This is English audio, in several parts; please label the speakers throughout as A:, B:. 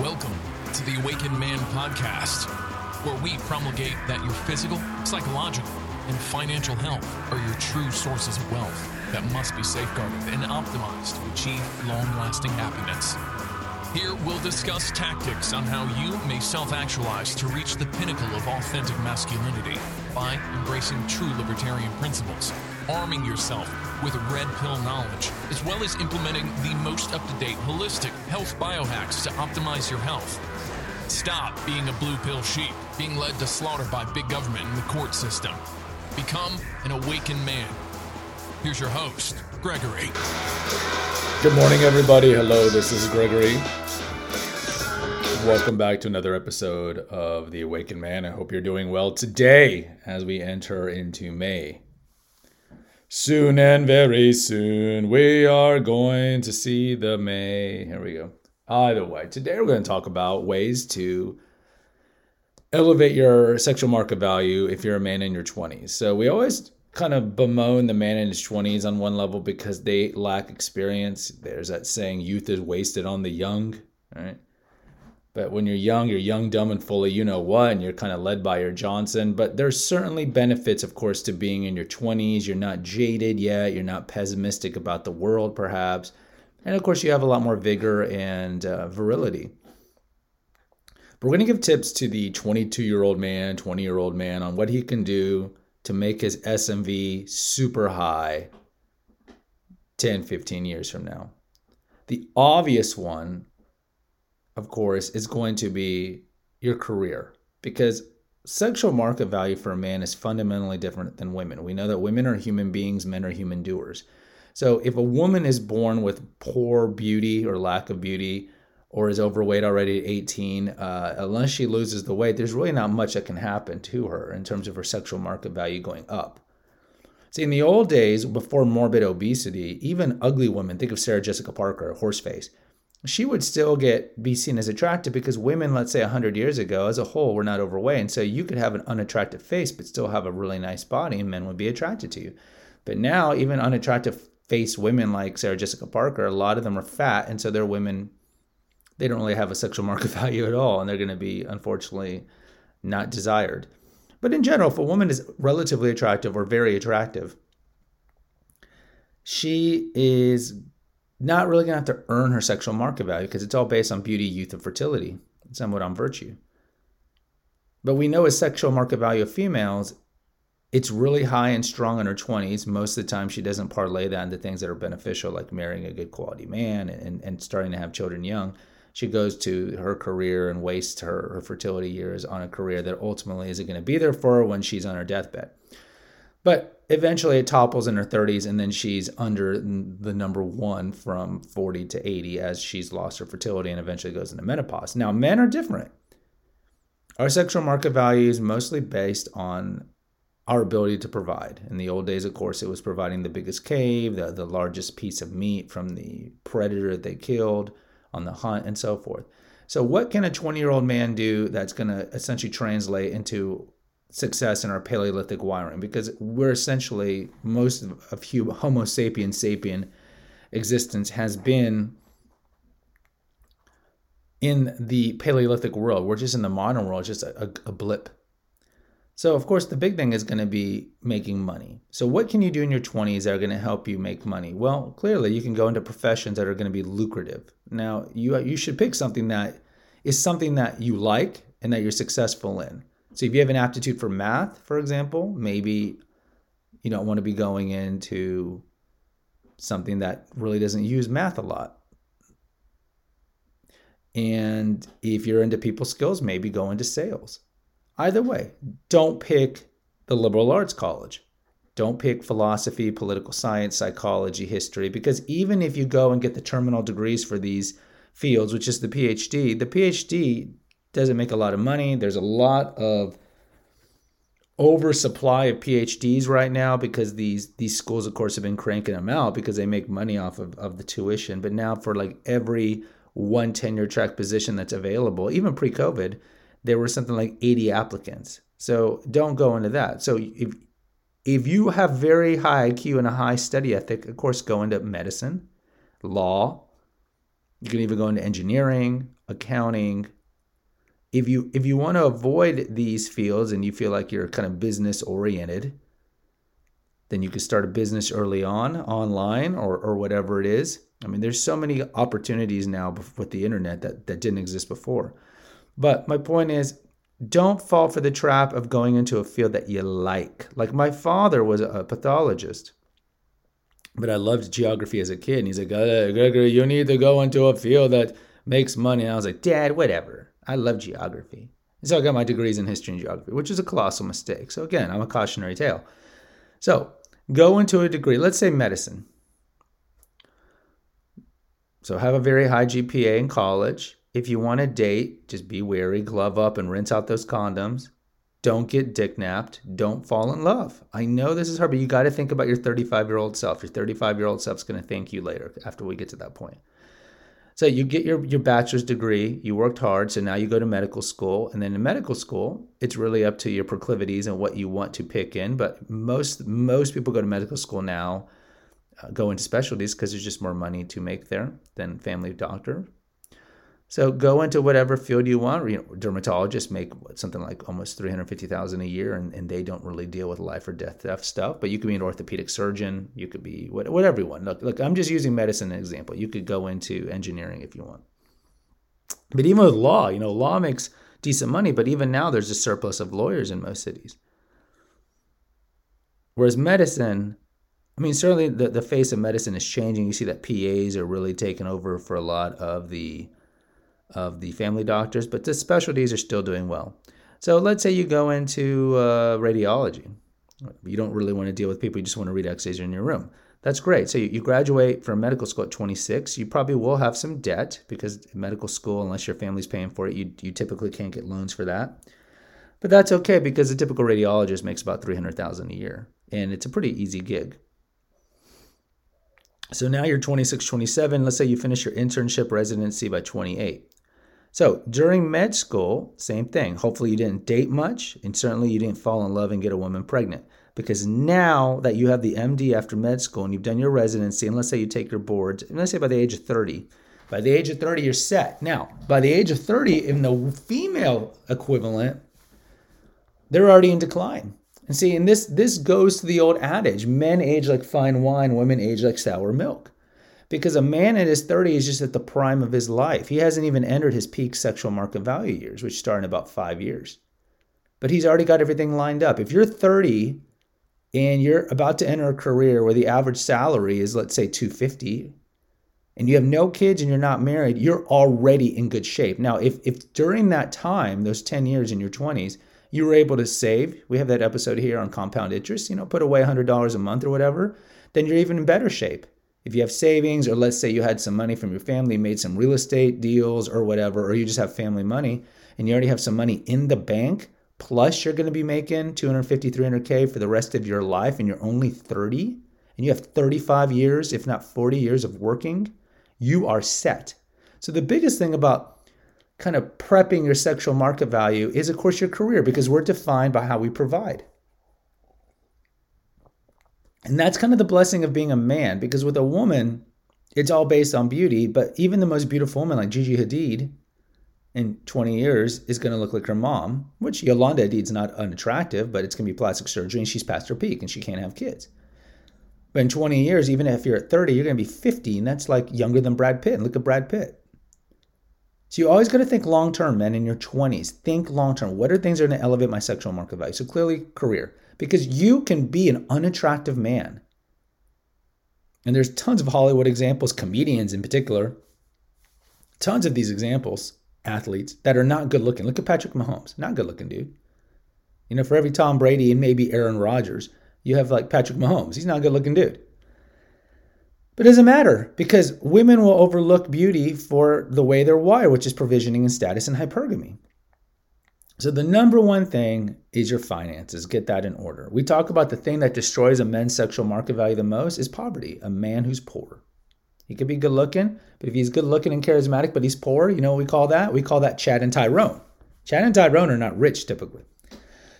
A: Welcome to the Awakened Man podcast, where we promulgate that your physical, psychological, and financial health are your true sources of wealth that must be safeguarded and optimized to achieve long lasting happiness. Here we'll discuss tactics on how you may self actualize to reach the pinnacle of authentic masculinity by embracing true libertarian principles, arming yourself with red pill knowledge, as well as implementing the most up to date holistic health biohacks to optimize your health. Stop being a blue pill sheep, being led to slaughter by big government and the court system. Become an awakened man. Here's your host, Gregory.
B: Good morning, everybody. Hello, this is Gregory. Welcome back to another episode of The Awakened Man. I hope you're doing well today as we enter into May. Soon and very soon, we are going to see the May. Here we go. Either way, today we're going to talk about ways to elevate your sexual market value if you're a man in your 20s. So we always kind of bemoan the man in his 20s on one level because they lack experience. There's that saying, youth is wasted on the young, right? But when you're young, you're young, dumb, and full of you know what, and you're kind of led by your Johnson. But there's certainly benefits, of course, to being in your 20s. You're not jaded yet. You're not pessimistic about the world, perhaps. And of course, you have a lot more vigor and uh, virility. But we're going to give tips to the 22 year old man, 20 year old man on what he can do to make his SMV super high 10, 15 years from now. The obvious one of course, is going to be your career because sexual market value for a man is fundamentally different than women. We know that women are human beings, men are human doers. So if a woman is born with poor beauty or lack of beauty, or is overweight already at 18, uh, unless she loses the weight, there's really not much that can happen to her in terms of her sexual market value going up. See, in the old days, before morbid obesity, even ugly women, think of Sarah Jessica Parker, horseface, she would still get be seen as attractive because women, let's say 100 years ago, as a whole, were not overweight. And so you could have an unattractive face, but still have a really nice body, and men would be attracted to you. But now, even unattractive face women like Sarah Jessica Parker, a lot of them are fat. And so they're women, they don't really have a sexual market value at all. And they're going to be, unfortunately, not desired. But in general, if a woman is relatively attractive or very attractive, she is not really to have to earn her sexual market value because it's all based on beauty, youth, and fertility, somewhat on virtue. But we know as sexual market value of females, it's really high and strong in her 20s. Most of the time, she doesn't parlay that into things that are beneficial, like marrying a good quality man and, and starting to have children young. She goes to her career and wastes her, her fertility years on a career that ultimately isn't going to be there for her when she's on her deathbed. But eventually it topples in her 30s, and then she's under the number one from 40 to 80 as she's lost her fertility and eventually goes into menopause. Now, men are different. Our sexual market value is mostly based on our ability to provide. In the old days, of course, it was providing the biggest cave, the, the largest piece of meat from the predator they killed on the hunt, and so forth. So, what can a 20 year old man do that's going to essentially translate into success in our Paleolithic wiring because we're essentially most of Homo sapien sapien existence has been in the Paleolithic world. We're just in the modern world, just a, a, a blip. So, of course, the big thing is going to be making money. So, what can you do in your 20s that are going to help you make money? Well, clearly, you can go into professions that are going to be lucrative. Now, you you should pick something that is something that you like and that you're successful in. So if you have an aptitude for math, for example, maybe you don't want to be going into something that really doesn't use math a lot. And if you're into people skills, maybe go into sales. Either way, don't pick the liberal arts college. Don't pick philosophy, political science, psychology, history, because even if you go and get the terminal degrees for these fields, which is the PhD, the PhD doesn't make a lot of money. There's a lot of oversupply of PhDs right now because these these schools, of course, have been cranking them out because they make money off of, of the tuition. But now for like every one tenure track position that's available, even pre-COVID, there were something like 80 applicants. So don't go into that. So if if you have very high IQ and a high study ethic, of course, go into medicine, law, You can even go into engineering, accounting. If you if you want to avoid these fields and you feel like you're kind of business oriented, then you can start a business early on, online or or whatever it is. I mean, there's so many opportunities now with the internet that, that didn't exist before. But my point is, don't fall for the trap of going into a field that you like. Like my father was a pathologist, but I loved geography as a kid. And he's like, uh, Gregory, you need to go into a field that makes money. And I was like, Dad, whatever. I love geography. So I got my degrees in history and geography, which is a colossal mistake. So again, I'm a cautionary tale. So go into a degree, let's say medicine. So have a very high GPA in college. If you want to date, just be wary, glove up, and rinse out those condoms. Don't get dick napped. Don't fall in love. I know this is hard, but you got to think about your 35 year old self. Your 35 year old self's going to thank you later after we get to that point. So you get your, your bachelor's degree, you worked hard, so now you go to medical school. And then in medical school, it's really up to your proclivities and what you want to pick in. But most most people go to medical school now uh, go into specialties because there's just more money to make there than family doctor. So go into whatever field you want. You know, dermatologists make something like almost three hundred fifty thousand a year, and, and they don't really deal with life or death stuff. But you could be an orthopedic surgeon. You could be what, whatever you want. Look, look, I'm just using medicine as an example. You could go into engineering if you want. But even with law, you know, law makes decent money. But even now, there's a surplus of lawyers in most cities. Whereas medicine, I mean, certainly the, the face of medicine is changing. You see that PAs are really taking over for a lot of the of the family doctors, but the specialties are still doing well. So let's say you go into uh, radiology. You don't really want to deal with people. You just want to read X-rays in your room. That's great. So you, you graduate from medical school at 26. You probably will have some debt because medical school, unless your family's paying for it, you, you typically can't get loans for that. But that's okay because a typical radiologist makes about 300000 a year, and it's a pretty easy gig. So now you're 26, 27. Let's say you finish your internship residency by 28. So during med school, same thing. Hopefully you didn't date much, and certainly you didn't fall in love and get a woman pregnant. Because now that you have the MD after med school and you've done your residency, and let's say you take your boards, and let's say by the age of 30, by the age of 30, you're set. Now, by the age of 30, in the female equivalent, they're already in decline. And see, and this this goes to the old adage: men age like fine wine, women age like sour milk. Because a man in his 30s is just at the prime of his life. He hasn't even entered his peak sexual market value years, which start in about five years. But he's already got everything lined up. If you're 30 and you're about to enter a career where the average salary is, let's say, 250, and you have no kids and you're not married, you're already in good shape. Now, if, if during that time, those 10 years in your 20s, you were able to save, we have that episode here on compound interest, you know, put away $100 a month or whatever, then you're even in better shape. If you have savings, or let's say you had some money from your family, made some real estate deals or whatever, or you just have family money and you already have some money in the bank, plus you're going to be making 250, 300K for the rest of your life and you're only 30 and you have 35 years, if not 40 years of working, you are set. So the biggest thing about kind of prepping your sexual market value is, of course, your career because we're defined by how we provide. And that's kind of the blessing of being a man because with a woman, it's all based on beauty. But even the most beautiful woman like Gigi Hadid in 20 years is going to look like her mom, which Yolanda Hadid's not unattractive, but it's going to be plastic surgery and she's past her peak and she can't have kids. But in 20 years, even if you're at 30, you're going to be 50, and that's like younger than Brad Pitt. And look at Brad Pitt. So you always got to think long term, men, in your 20s. Think long term. What are things that are going to elevate my sexual market value? So clearly, career because you can be an unattractive man. And there's tons of Hollywood examples, comedians in particular, tons of these examples, athletes that are not good looking. Look at Patrick Mahomes, not good looking dude. You know, for every Tom Brady and maybe Aaron Rodgers, you have like Patrick Mahomes. He's not a good looking dude. But it doesn't matter because women will overlook beauty for the way they're wired, which is provisioning and status and hypergamy. So, the number one thing is your finances. Get that in order. We talk about the thing that destroys a man's sexual market value the most is poverty, a man who's poor. He could be good looking, but if he's good looking and charismatic, but he's poor, you know what we call that? We call that Chad and Tyrone. Chad and Tyrone are not rich typically.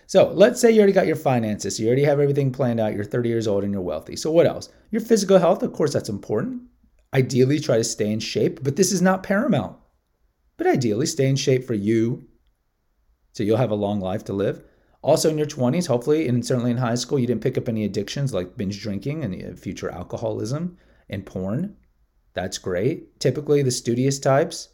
B: So let's say you already got your finances, you already have everything planned out, you're 30 years old and you're wealthy. So what else? Your physical health, of course, that's important. Ideally, try to stay in shape, but this is not paramount. But ideally, stay in shape for you so you'll have a long life to live. Also, in your 20s, hopefully, and certainly in high school, you didn't pick up any addictions like binge drinking and uh, future alcoholism and porn. That's great. Typically, the studious types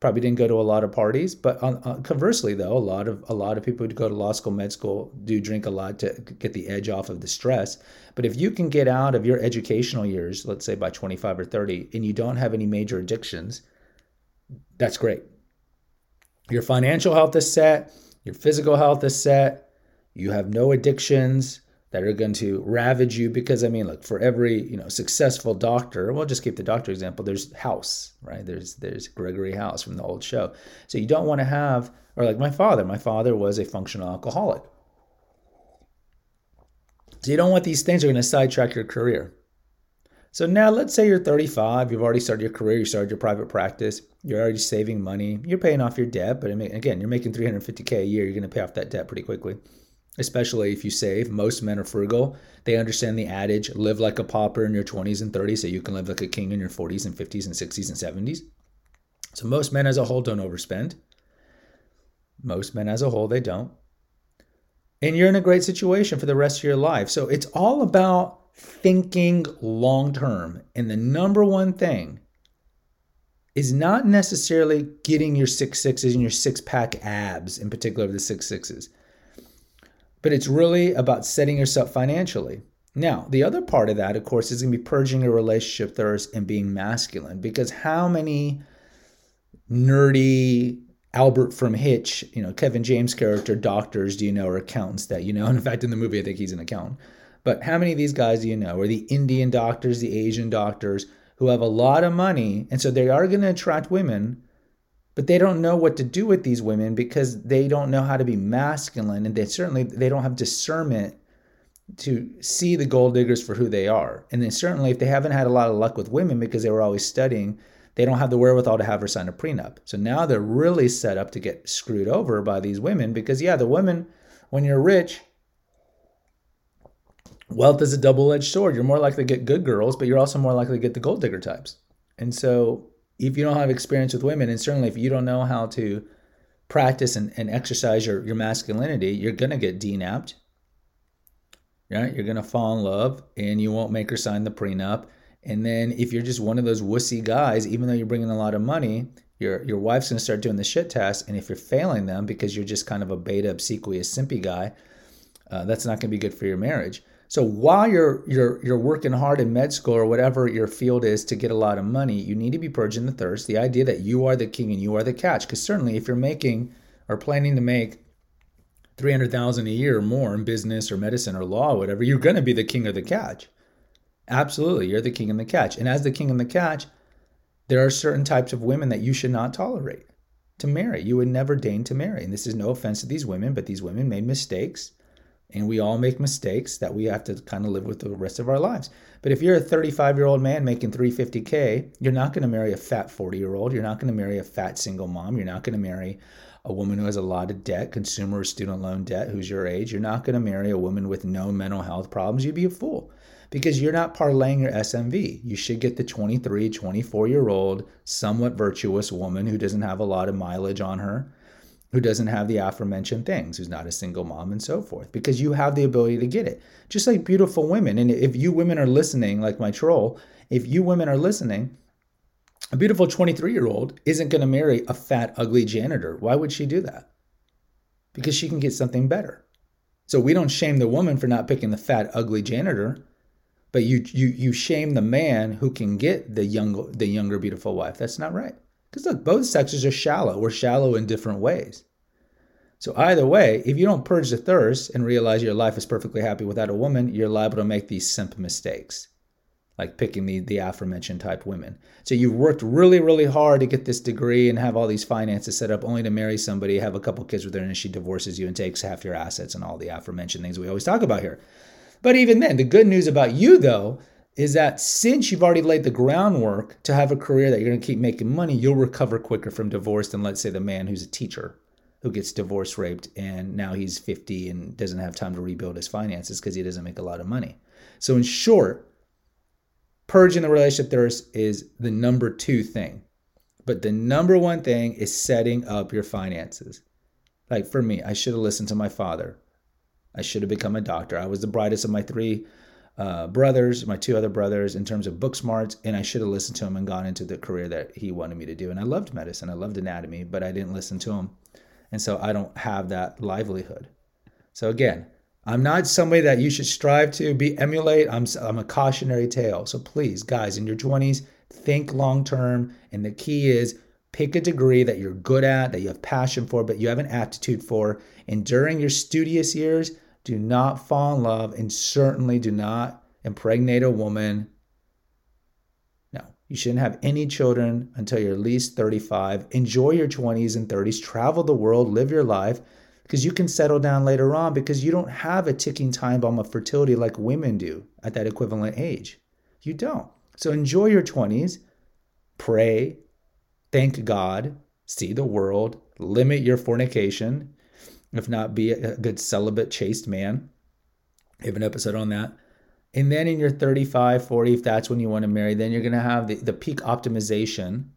B: probably didn't go to a lot of parties. But on, uh, conversely, though, a lot of a lot of people who go to law school, med school, do drink a lot to get the edge off of the stress. But if you can get out of your educational years, let's say by 25 or 30, and you don't have any major addictions, that's great. Your financial health is set your physical health is set, you have no addictions that are going to ravage you because I mean look for every you know successful doctor we'll just keep the doctor example there's House right? There's there's Gregory House from the old show. So you don't want to have or like my father my father was a functional alcoholic. So you don't want these things are going to sidetrack your career. So now let's say you're 35, you've already started your career, you started your private practice, you're already saving money, you're paying off your debt, but again, you're making 350K a year, you're going to pay off that debt pretty quickly, especially if you save. Most men are frugal. They understand the adage live like a pauper in your 20s and 30s so you can live like a king in your 40s and 50s and 60s and 70s. So most men as a whole don't overspend. Most men as a whole, they don't. And you're in a great situation for the rest of your life. So it's all about thinking long term. And the number one thing is not necessarily getting your six sixes and your six pack abs, in particular the six sixes, but it's really about setting yourself financially. Now, the other part of that, of course, is going to be purging your relationship thirst and being masculine. Because how many nerdy Albert from Hitch, you know, Kevin James character doctors do you know, or accountants that you know? And in fact, in the movie, I think he's an accountant. But how many of these guys do you know? Or the Indian doctors, the Asian doctors who have a lot of money. And so they are going to attract women, but they don't know what to do with these women because they don't know how to be masculine. And they certainly they don't have discernment to see the gold diggers for who they are. And then certainly if they haven't had a lot of luck with women because they were always studying, they don't have the wherewithal to have her sign a prenup. So now they're really set up to get screwed over by these women because yeah, the women, when you're rich, wealth is a double-edged sword. You're more likely to get good girls, but you're also more likely to get the gold digger types. And so if you don't have experience with women, and certainly if you don't know how to practice and, and exercise your, your masculinity, you're gonna get denapped. Right? You're gonna fall in love and you won't make her sign the prenup. And then if you're just one of those wussy guys, even though you're bringing a lot of money, your your wife's gonna start doing the shit test. And if you're failing them because you're just kind of a beta obsequious simpy guy, uh, that's not gonna be good for your marriage. So while you're you're you're working hard in med school or whatever your field is to get a lot of money, you need to be purging the thirst. The idea that you are the king and you are the catch. Because certainly, if you're making or planning to make three hundred thousand a year or more in business or medicine or law, or whatever, you're going to be the king of the catch. Absolutely, you're the king and the catch. And as the king and the catch, there are certain types of women that you should not tolerate to marry. You would never deign to marry. And this is no offense to these women, but these women made mistakes and we all make mistakes that we have to kind of live with the rest of our lives. But if you're a 35 year old man making 350K, you're not going to marry a fat 40 year old. You're not going to marry a fat single mom. You're not going to marry a woman who has a lot of debt, consumer or student loan debt, who's your age. You're not going to marry a woman with no mental health problems. You'd be a fool because you're not parlaying your SMV. You should get the 23, 24 year old, somewhat virtuous woman who doesn't have a lot of mileage on her who doesn't have the aforementioned things, who's not a single mom, and so forth, because you have the ability to get it. Just like beautiful women. And if you women are listening, like my troll, if you women are listening, a beautiful 23 year old isn't going to marry a fat, ugly janitor. Why would she do that? Because she can get something better. So we don't shame the woman for not picking the fat, ugly janitor, but you you you shame the man who can get the young the younger, beautiful wife. That's not right. Because look, both sexes are shallow. We're shallow in different ways. So either way, if you don't purge the thirst and realize your life is perfectly happy without a woman, you're liable to make these simp mistakes, like picking the, the aforementioned type women. So you've worked really, really hard to get this degree and have all these finances set up only to marry somebody, have a couple kids with her, and she divorces you and takes half your assets and all the aforementioned things we always talk about here. But even then, the good news about you, though, is that since you've already laid the groundwork to have a career that you're going to keep making money, you'll recover quicker from divorce than, let's say, the man who's a teacher who gets divorce raped and now he's 50 and doesn't have time to rebuild his finances because he doesn't make a lot of money. So, in short, purging the relationship thirst is the number two thing. But the number one thing is setting up your finances. Like for me, I should have listened to my father. I should have become a doctor. I was the brightest of my three uh, brothers, my two other brothers, in terms of book smarts, and I should have listened to him and gone into the career that he wanted me to do. And I loved medicine, I loved anatomy, but I didn't listen to him. And so I don't have that livelihood. So again, I'm not somebody that you should strive to be emulate. I'm, I'm a cautionary tale. So please, guys, in your 20s, think long term. And the key is pick a degree that you're good at, that you have passion for, but you have an aptitude for. And during your studious years, do not fall in love and certainly do not impregnate a woman. No, you shouldn't have any children until you're at least 35. Enjoy your 20s and 30s, travel the world, live your life because you can settle down later on because you don't have a ticking time bomb of fertility like women do at that equivalent age. You don't. So enjoy your 20s, pray, thank God, see the world, limit your fornication, if not be a good celibate, chaste man. I have an episode on that. And then in your 35, 40, if that's when you want to marry, then you're going to have the, the peak optimization,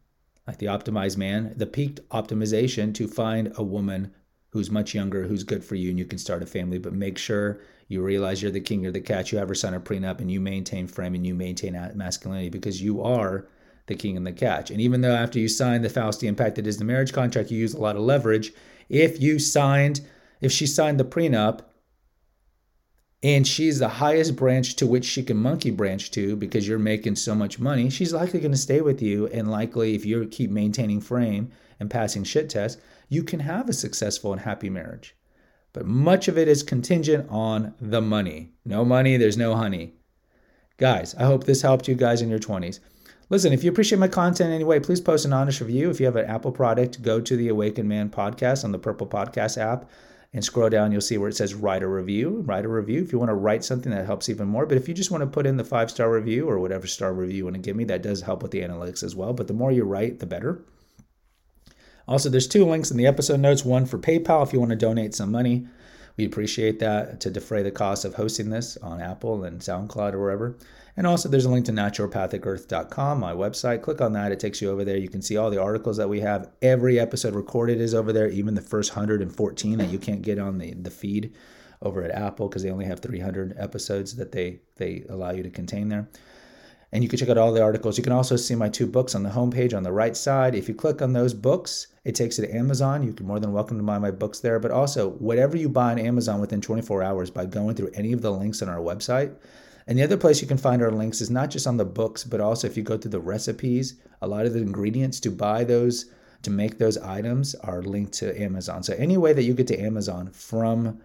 B: like the optimized man, the peak optimization to find a woman who's much younger, who's good for you, and you can start a family. But make sure you realize you're the king, you're the catch, you ever sign a prenup, and you maintain frame and you maintain masculinity because you are the king and the catch. And even though after you sign the Faustian Pact that is the marriage contract, you use a lot of leverage, if you signed, if she signed the prenup and she's the highest branch to which she can monkey branch to because you're making so much money, she's likely going to stay with you. And likely, if you keep maintaining frame and passing shit tests, you can have a successful and happy marriage. But much of it is contingent on the money. No money, there's no honey. Guys, I hope this helped you guys in your 20s. Listen, if you appreciate my content anyway, please post an honest review. If you have an Apple product, go to the Awakened Man podcast on the Purple Podcast app and scroll down. You'll see where it says write a review. Write a review if you want to write something that helps even more. But if you just want to put in the five star review or whatever star review you want to give me, that does help with the analytics as well. But the more you write, the better. Also, there's two links in the episode notes one for PayPal if you want to donate some money. We appreciate that to defray the cost of hosting this on Apple and SoundCloud or wherever. And also, there's a link to naturopathicearth.com, my website. Click on that, it takes you over there. You can see all the articles that we have. Every episode recorded is over there, even the first 114 that you can't get on the, the feed over at Apple because they only have 300 episodes that they, they allow you to contain there. And you can check out all the articles. You can also see my two books on the homepage on the right side. If you click on those books, it takes you to Amazon. You can more than welcome to buy my books there. But also, whatever you buy on Amazon within 24 hours by going through any of the links on our website, and the other place you can find our links is not just on the books, but also if you go through the recipes, a lot of the ingredients to buy those, to make those items are linked to Amazon. So any way that you get to Amazon from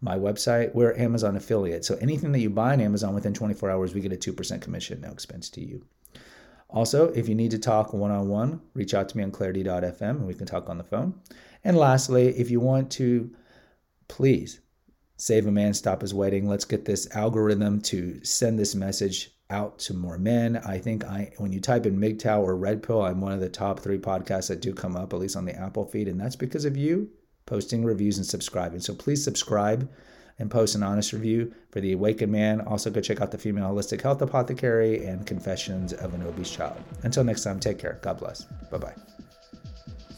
B: my website, we're Amazon affiliate. So anything that you buy on Amazon within 24 hours, we get a 2% commission, no expense to you. Also, if you need to talk one on one, reach out to me on clarity.fm and we can talk on the phone. And lastly, if you want to, please save a man, stop his wedding. Let's get this algorithm to send this message out to more men. I think I when you type in MGTOW or Red Pill, I'm one of the top three podcasts that do come up, at least on the Apple feed, and that's because of you posting reviews and subscribing. So please subscribe and post an honest review for the Awakened Man. Also, go check out the Female Holistic Health Apothecary and Confessions of an Obese Child. Until next time, take care. God bless. Bye bye.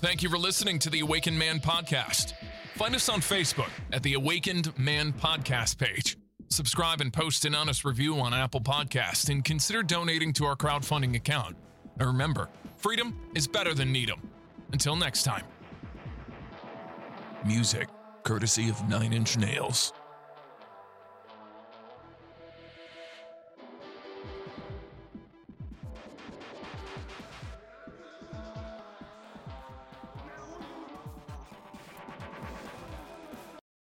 A: Thank you for listening to the Awakened Man podcast. Find us on Facebook at the Awakened Man podcast page. Subscribe and post an honest review on Apple Podcast and consider donating to our crowdfunding account. And remember, freedom is better than Needham. Until next time. Music courtesy of Nine Inch Nails.